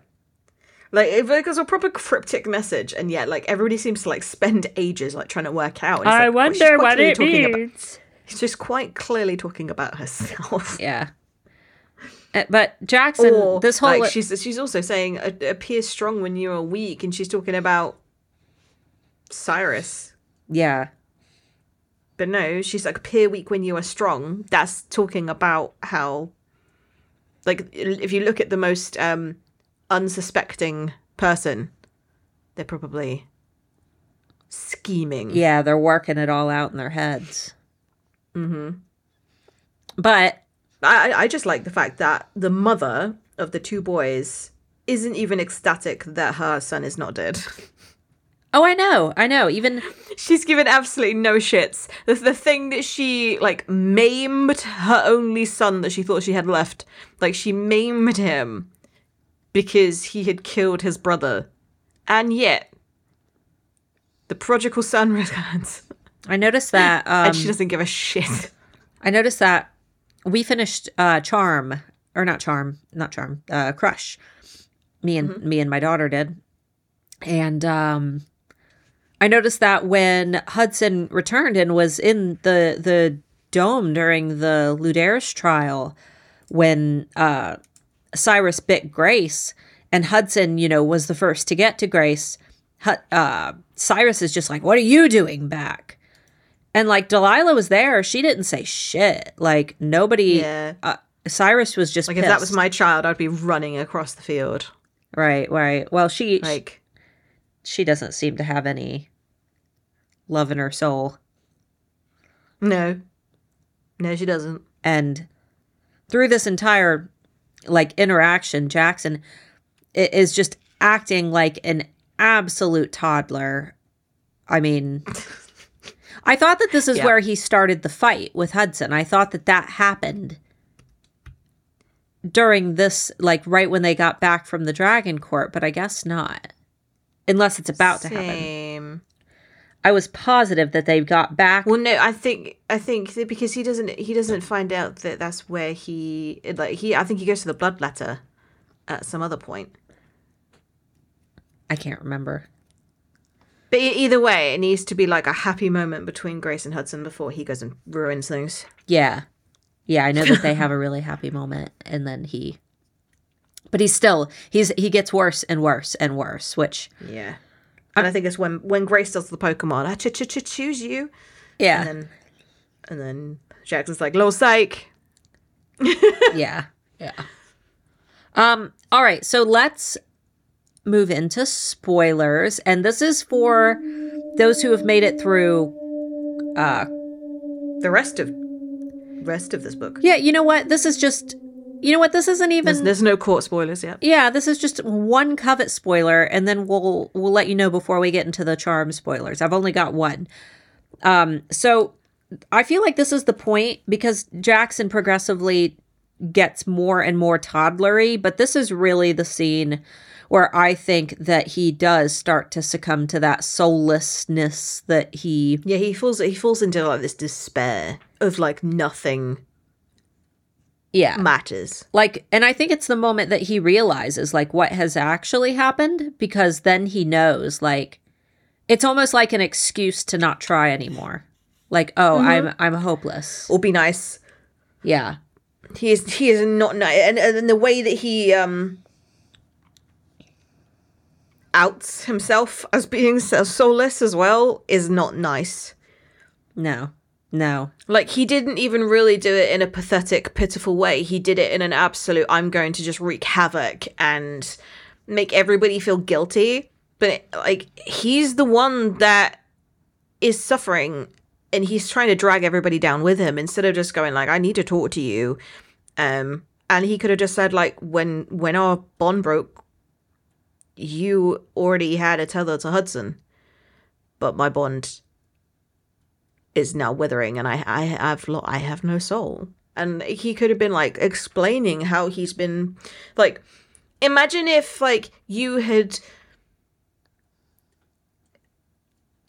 Like it it was a proper cryptic message, and yet like everybody seems to like spend ages like trying to work out. It's like, well, she's quite clearly talking About, means. she's quite clearly talking about herself. Yeah. Uh, But Jackson, or this whole like she's she's also saying "A- appear strong when you are weak, and she's talking about Cyrus. yeah, But no, she's like appear weak when you are strong. That's talking about how like if you look at the most um unsuspecting person, they're probably scheming. Yeah, they're working it all out in their heads. Mm-hmm. But I I just like the fact that the mother of the two boys isn't even ecstatic that her son is not dead. oh, I know, I know. Even She's given absolutely no shits. The, the thing that she like maimed her only son that she thought she had left, like she maimed him because he had killed his brother, and yet the prodigal son returns, I noticed that. Um, and she doesn't give a shit. I noticed that we finished uh, Charm or not Charm, not Charm, uh, Crush. Me and me and my daughter did, and um, I noticed that when Hudson returned and was in the the dome during the Ludares trial, when uh, Cyrus bit Grace and Hudson, you know, was the first to get to Grace. Uh, Cyrus is just like, "What are you doing back?" And like Delilah was there, she didn't say shit. Like nobody. Yeah. Uh, Cyrus was just Like if that was my child, I'd be running across the field. right, right. Well, she Like she doesn't seem to have any love in her soul, no, no, she doesn't. and through this entire like interaction, Jackson is just acting like an absolute toddler. I mean. I thought that this is Yeah. where he started the fight with Hudson. I thought that that happened during this, like right when they got back from the Dragon Court, but I guess not. Unless it's about to happen. I was positive that they got back. Well, no, I think I think because he doesn't he doesn't find out that that's where he like he I think he goes to the blood letter at some other point. I can't remember. But either way, it needs to be like a happy moment between Grace and Hudson before he goes and ruins things. Yeah. Yeah, I know that they have a really happy moment and then he but he's still he's he gets worse and worse and worse, which Yeah. And I think it's when when Grace does the Pokemon, I ch ch ch choose you, yeah. and then and then Jackson's like, "Little psych." yeah. Yeah. Um all right, so let's move into spoilers and this is for those who have made it through uh The rest of rest of this book. Yeah, you know what? This is just you know what? This isn't even There's, there's no court spoilers yet. Yeah, this is just one covet spoiler, and then we'll we'll let you know before we get into the charm spoilers. I've only got one. Um, so I feel like this is the point because Jackson progressively gets more and more toddlery, but this is really the scene where I think that he does start to succumb to that soullessness that he Yeah, he falls he falls into like this despair of like nothing yeah. matters. like and i think it's the moment that he realizes like what has actually happened because then he knows like it's almost like an excuse to not try anymore. Like oh i'm i'm hopeless. Or be nice. yeah. He is he is not nice, and and the way that he um outs himself as being so soulless as well is not nice. no no Like he didn't even really do it in a pathetic, pitiful way. He did it in an absolute I'm going to just wreak havoc and make everybody feel guilty. But like he's the one that is suffering and he's trying to drag everybody down with him instead of just going like I need to talk to you. Um and he could have just said like when when our bond broke you already had a tether to Hudson. But my bond is now withering and I I have lo- I have no soul. And he could have been like explaining how he's been like imagine if like you had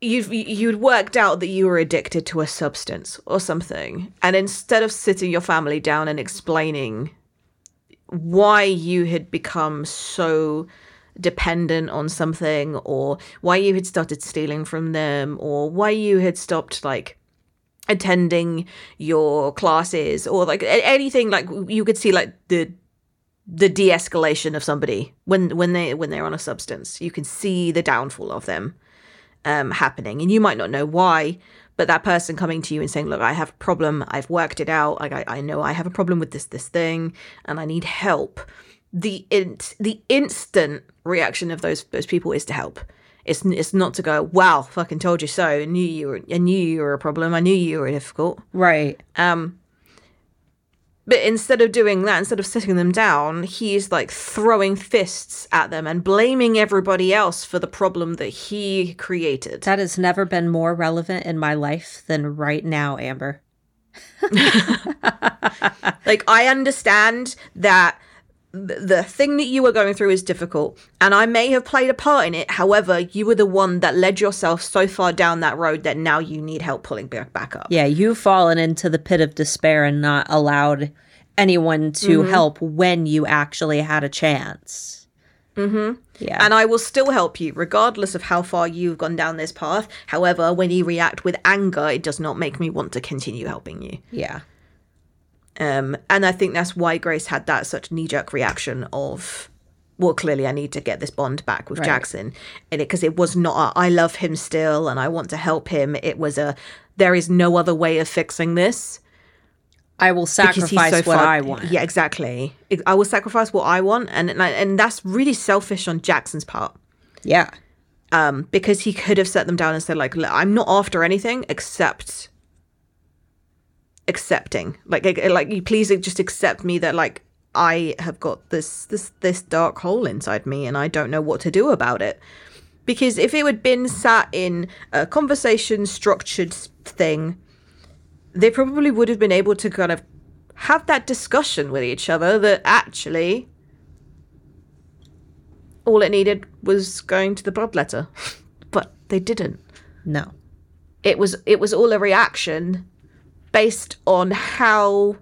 you've you'd worked out that you were addicted to a substance or something and instead of sitting your family down and explaining why you had become so dependent on something or why you had started stealing from them or why you had stopped like attending your classes or like anything like you could see like the the de-escalation of somebody when when they when they're on a substance you can see the downfall of them um happening and you might not know why but that person coming to you and saying, "Look, I have a problem. I've worked it out. Like I, I know I have a problem with this this thing, and I need help." The in- the instant reaction of those those people is to help. It's it's not to go, "Wow, fucking told you so. I knew you were. I knew you were a problem. I knew you were difficult." Right. Um, but instead of doing that, instead of sitting them down, he's like throwing fists at them and blaming everybody else for the problem that he created. That has never been more relevant in my life than right now, Amber. like, I understand that th- the thing that you were going through is difficult, and I may have played a part in it. However, you were the one that led yourself so far down that road that now you need help pulling back up. Yeah, you've fallen into the pit of despair and not allowed anyone to help when you actually had a chance. Mm-hmm. Yeah. And I will still help you, regardless of how far you've gone down this path. However, when you react with anger, it does not make me want to continue helping you. yeah. Um, and I think that's why Grace had that such knee jerk reaction of, well, clearly I need to get this bond back with Right. Jackson, and it because it was not a, I love him still and I want to help him. It was a there is no other way of fixing this I will sacrifice so what far. I want. Yeah, exactly. I will sacrifice what I want, and and, I- and that's really selfish on Jackson's part. Yeah. um, because he could have set them down and said like i'm not after anything except accepting. Like like, eh, like you please just accept me that like i have got this this this dark hole inside me and i don't know what to do about it. Because if it had been sat in a conversation structured thing they probably would have been able to kind of have that discussion with each other that actually all it needed was going to the bloodletter but they didn't. No. it was it was all a reaction based on how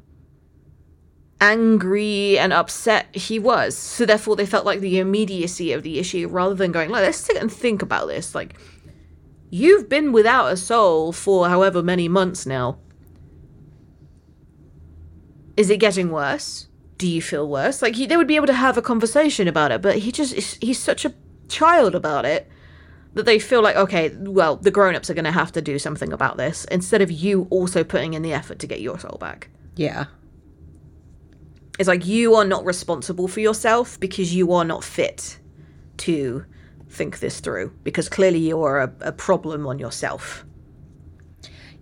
angry and upset he was. So therefore they felt like the immediacy of the issue rather than going let's sit and think about this. Like you've been without a soul for however many months now. Is it getting worse? Do you feel worse? Like he, they would be able to have a conversation about it but he just, he's such a child about it that they feel like okay well the grown-ups are going to have to do something about this instead of you also putting in the effort to get your soul back Yeah. it's like you are not responsible for yourself because you are not fit to think this through because clearly you are a, a problem on yourself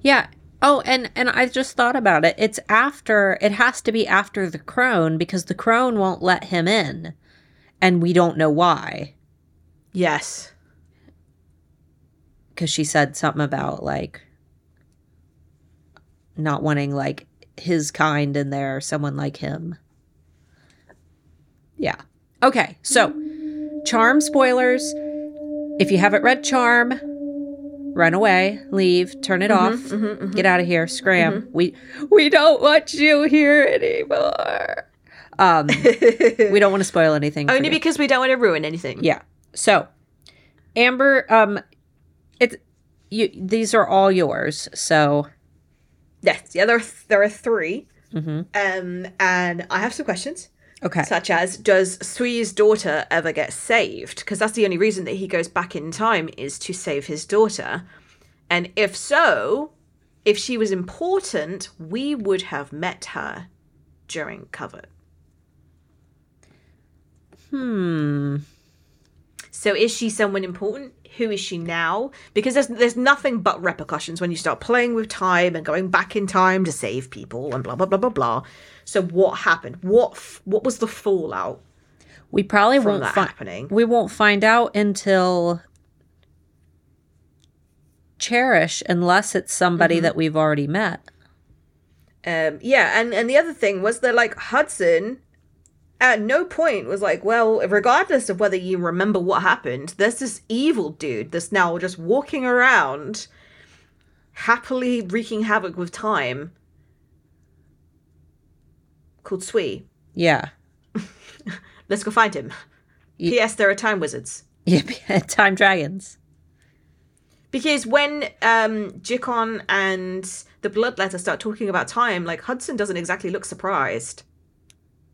Yeah. Oh, and and I just thought about it. It's after it has to be after the crone because the crone won't let him in. And we don't know why. yes Cuz she said something about like not wanting like his kind in there, someone like him. Yeah. Okay. So, Charm spoilers. If you haven't read Charm, run away, leave, turn it off, get out of here, scram. We we don't want you here anymore. Um, we don't want to spoil anything. only because we don't want to ruin anything Yeah. So, Amber, um, it's you. These are all yours. So, yes yeah there are, there are 3 um and i have some questions okay. such as does Souil's daughter ever get saved? Because that's the only reason that he goes back in time is to save his daughter. And if so, if she was important, we would have met her during Covet. Hmm. So is she someone important? Who is she now? Because there's there's nothing but repercussions when you start playing with time and going back in time to save people and blah blah blah blah blah. So what happened? What f- what was the fallout We probably won't find. happening? We won't find out until Cherish, unless it's somebody that we've already met. Um, yeah, and and the other thing was that like Hudson, at no point was like, well, regardless of whether you remember what happened, there's this evil dude that's now just walking around, happily wreaking havoc with time, called Souil. Yeah. Let's go find him. Ye- P.S. There are time wizards. Yeah. Time dragons. Because when um Jikan and the Bloodletter start talking about time, like Hudson doesn't exactly look surprised.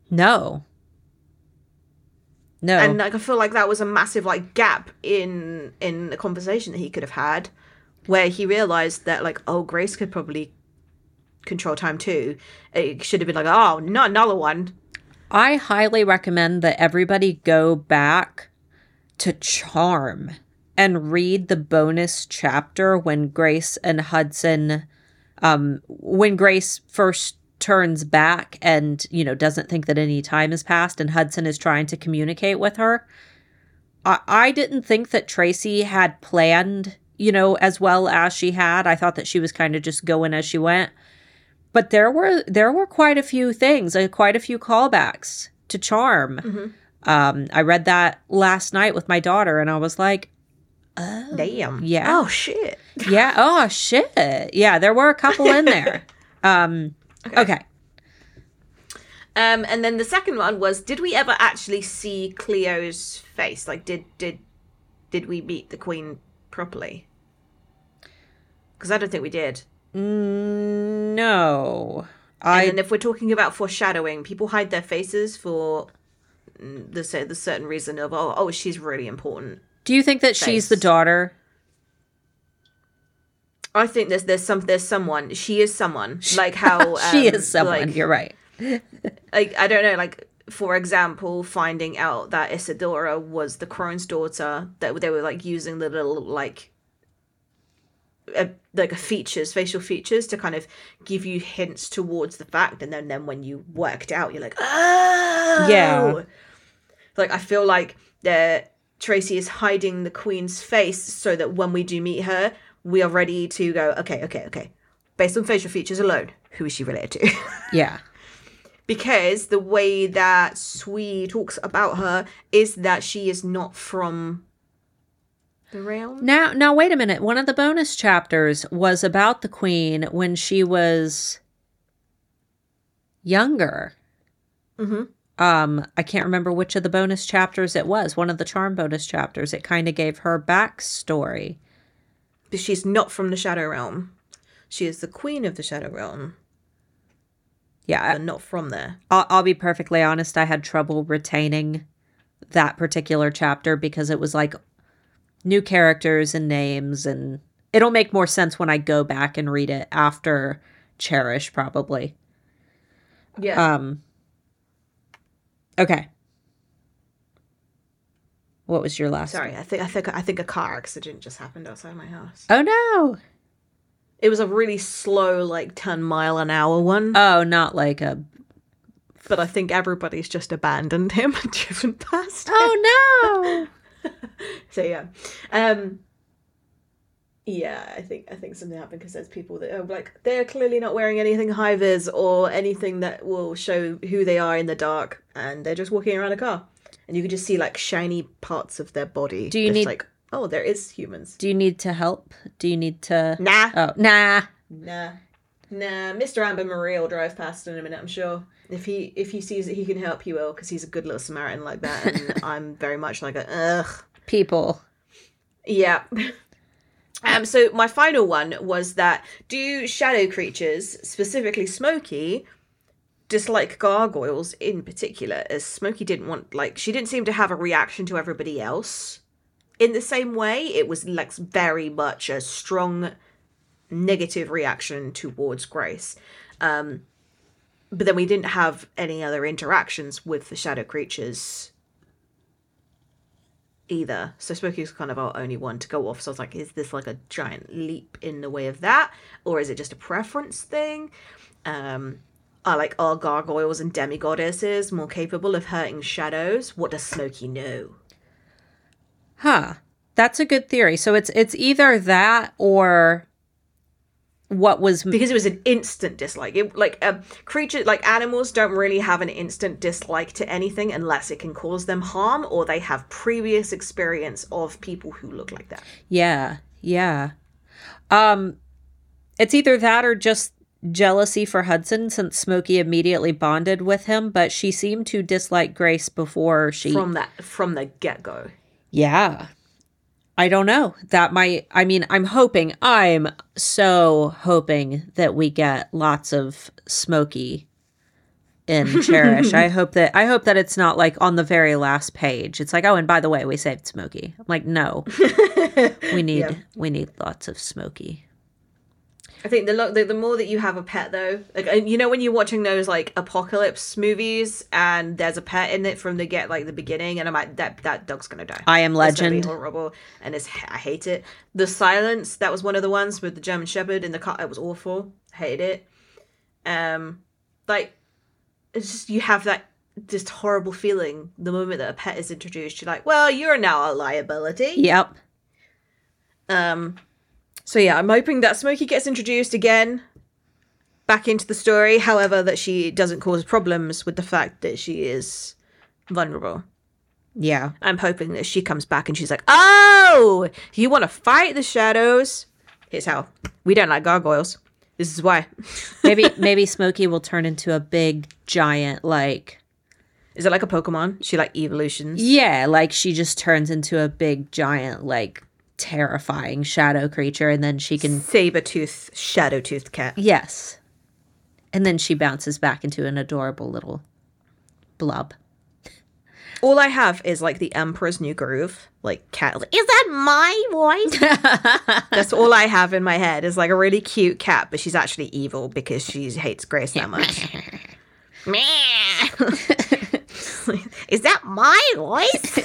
No. No. and like I feel like that was a massive like gap in in the conversation that he could have had where he realized that like oh Grace could probably control time too. It should have been like oh not another one. I highly recommend that everybody go back to Charm and read the bonus chapter when Grace and Hudson um when Grace first turns back and you know doesn't think that any time has passed and Hudson is trying to communicate with her. I, I didn't think that Tracy had planned, you know, as well as she had. I thought that she was kind of just going as she went. But there were there were quite a few things, uh, quite a few callbacks to Charm. Mm-hmm. Um, I read that last night with my daughter, and I was like, "Oh, Damn. yeah, Oh shit. yeah, oh shit, yeah." There were a couple in there. Um, okay. Um, and then the second one was: Did we ever actually see Cleo's face? Like, did did did we meet the Queen properly? Because I don't think we did. No, And I then if we're talking about foreshadowing, people hide their faces for mm, the the certain reason of oh oh she's really important. do you think that she's the daughter? I think there's there's some there's someone she is someone like how she um, is someone. like, You're right. like I don't know, like for example, finding out that Isadora was the crone's daughter, that they were like using the little like uh, like features, facial features, to kind of give you hints towards the fact, and then then when you worked out, you're like, oh, Yeah. Like I feel like that Tracy is hiding the queen's face so that when we do meet her, we are ready to go. Okay, okay, okay. Based on facial features alone, who is she related to? Yeah. because the way that Souil talks about her is that she is not from the realm. Now, now, wait a minute. One of the bonus chapters was about the queen when she was younger. Mhm. Um, I can't remember which of the bonus chapters it was. One of the charm bonus chapters. It kind of gave her backstory. But she's not from the Shadow Realm. She is the queen of the Shadow Realm, Yeah, but not from there. I'll, I'll be perfectly honest. I had trouble retaining that particular chapter because it was like new characters and names, and it'll make more sense when I go back and read it after Cherish, probably. Yeah. Um. Okay. What was your last? Sorry, I think I think I think a car accident just happened outside my house. Oh no! It was a really slow, like ten mile an hour one, Oh, not like a. but I think everybody's just abandoned him and driven past. him. Oh no! So yeah, um, yeah, I think I think something happened because there's people that are like they're clearly not wearing anything high vis or anything that will show who they are in the dark, and they're just walking around a car, and you can just see like shiny parts of their body. Do you just need- like oh there is humans? Do you need to help? Do you need to? Nah, Oh nah. nah, nah. Mr. Amber Marie will drive past in a minute. I'm sure. If he if he sees that he can help, he will because he's a good little Samaritan like that, and I'm very much like a ugh. People. Yeah. Um, so my final one was that do shadow creatures, specifically Smokey, dislike gargoyles in particular, as Smokey didn't want like she didn't seem to have a reaction to everybody else in the same way. It was like very much a strong negative reaction towards Grace. Um but then we didn't have any other interactions with the shadow creatures either. So Smokey was kind of our only one to go off. So I was like, is this like a giant leap in the way of that? Or is it just a preference thing? Um are like are gargoyles and demigoddesses more capable of hurting shadows? What does Smokey know? Huh. That's a good theory. So it's it's either that or what was Because it was an instant dislike. It, like a creature, like animals, don't really have an instant dislike to anything unless it can cause them harm or they have previous experience of people who look like that. Yeah, yeah. Um it's either that or just jealousy for Hudson since Smokey immediately bonded with him, but she seemed to dislike Grace before she from that from the get go. Yeah. I don't know. That might I mean, I'm hoping I'm so hoping that we get lots of Smokey in Cherish. I hope that I hope that it's not like on the very last page. It's like, oh, and by the way, we saved Smokey. I'm like, no, we need Yeah. we need lots of Smokey. I think the, lo- the the more that you have a pet though, like you know when you're watching those like apocalypse movies and there's a pet in it from the get like the beginning, and I'm like that that dog's gonna die. I am legend. It's gonna be Legend. horrible, and it's I hate it. The Silence that was one of the ones with the German Shepherd in the car. It was awful. Hated it. Um, like it's just you have that just horrible feeling the moment that a pet is introduced. You're like, well, you're now a liability. Yep. Um, so yeah, I'm hoping that Smokey gets introduced again back into the story. However, that she doesn't cause problems with the fact that she is vulnerable. Yeah. I'm hoping that she comes back and she's like, "Oh, you want to fight the shadows? Here's how. We don't like gargoyles. This is why. Maybe maybe Smokey will turn into a big giant like Is it like a Pokemon? She like evolutions. yeah, like she just turns into a big giant like terrifying shadow creature and then she can Saber tooth, shadow tooth cat. yes. And then she bounces back into an adorable little blub. All I have is like the Emperor's New Groove, like cat. Like, is that my voice? That's all I have in my head. Is like a really cute cat, but she's actually evil because she hates Grace that much. is that my voice?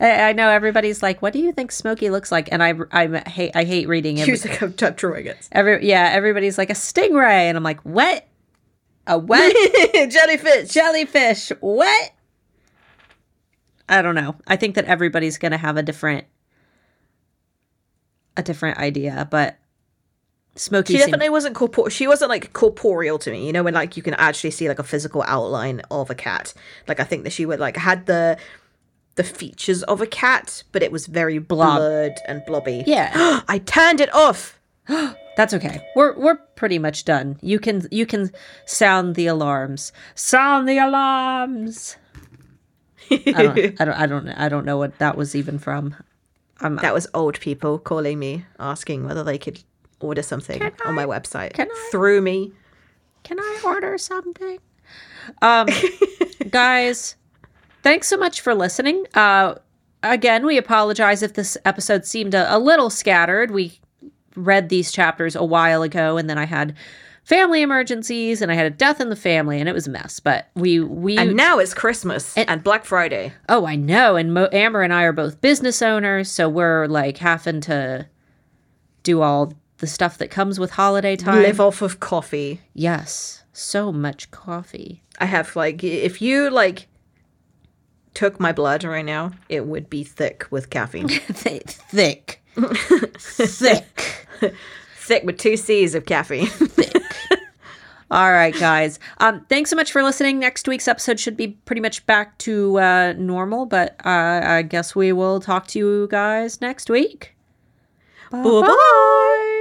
I, know everybody's like, "What do you think Smokey looks like?" And I, I hate, I hate reading She it. was like a Tetraegis. Every, yeah, everybody's like a stingray, and I'm like, "What? A what? Jellyfish. Jellyfish? What?" I don't know. I think that everybody's gonna have a different, a different idea, but Smokey. She seemed- definitely wasn't corporeal. She wasn't like corporeal to me. You know, when like you can actually see like a physical outline of a cat. Like I think that she would like had the the features of a cat, but it was very Blob. blurred and blobby. yeah, I turned it off. that's okay. We're we're pretty much done. You can you can sound the alarms. Sound the alarms. I don't, I don't I don't I don't know what that was even from. I'm That was old people calling me, asking whether they could order something on my website can I- through me. Can I order something? Um, guys, thanks so much for listening. Uh, again, we apologize if this episode seemed a, a little scattered. We read these chapters a while ago, and then I had family emergencies, and I had a death in the family, and it was a mess. But we we And now it's Christmas And- and, Black Friday. oh, I know. And Mo- Amber and I are both business owners, so we're like having to do all the stuff that comes with holiday time. Live off of coffee. yes, so much coffee. I have like if you like took my blood right now, it would be thick with caffeine. Th- thick, thick. thick with two C's of caffeine. All right, guys. Um, thanks so much for listening. Next week's episode should be pretty much back to uh, normal, but uh, I guess we will talk to you guys next week. Bye bye.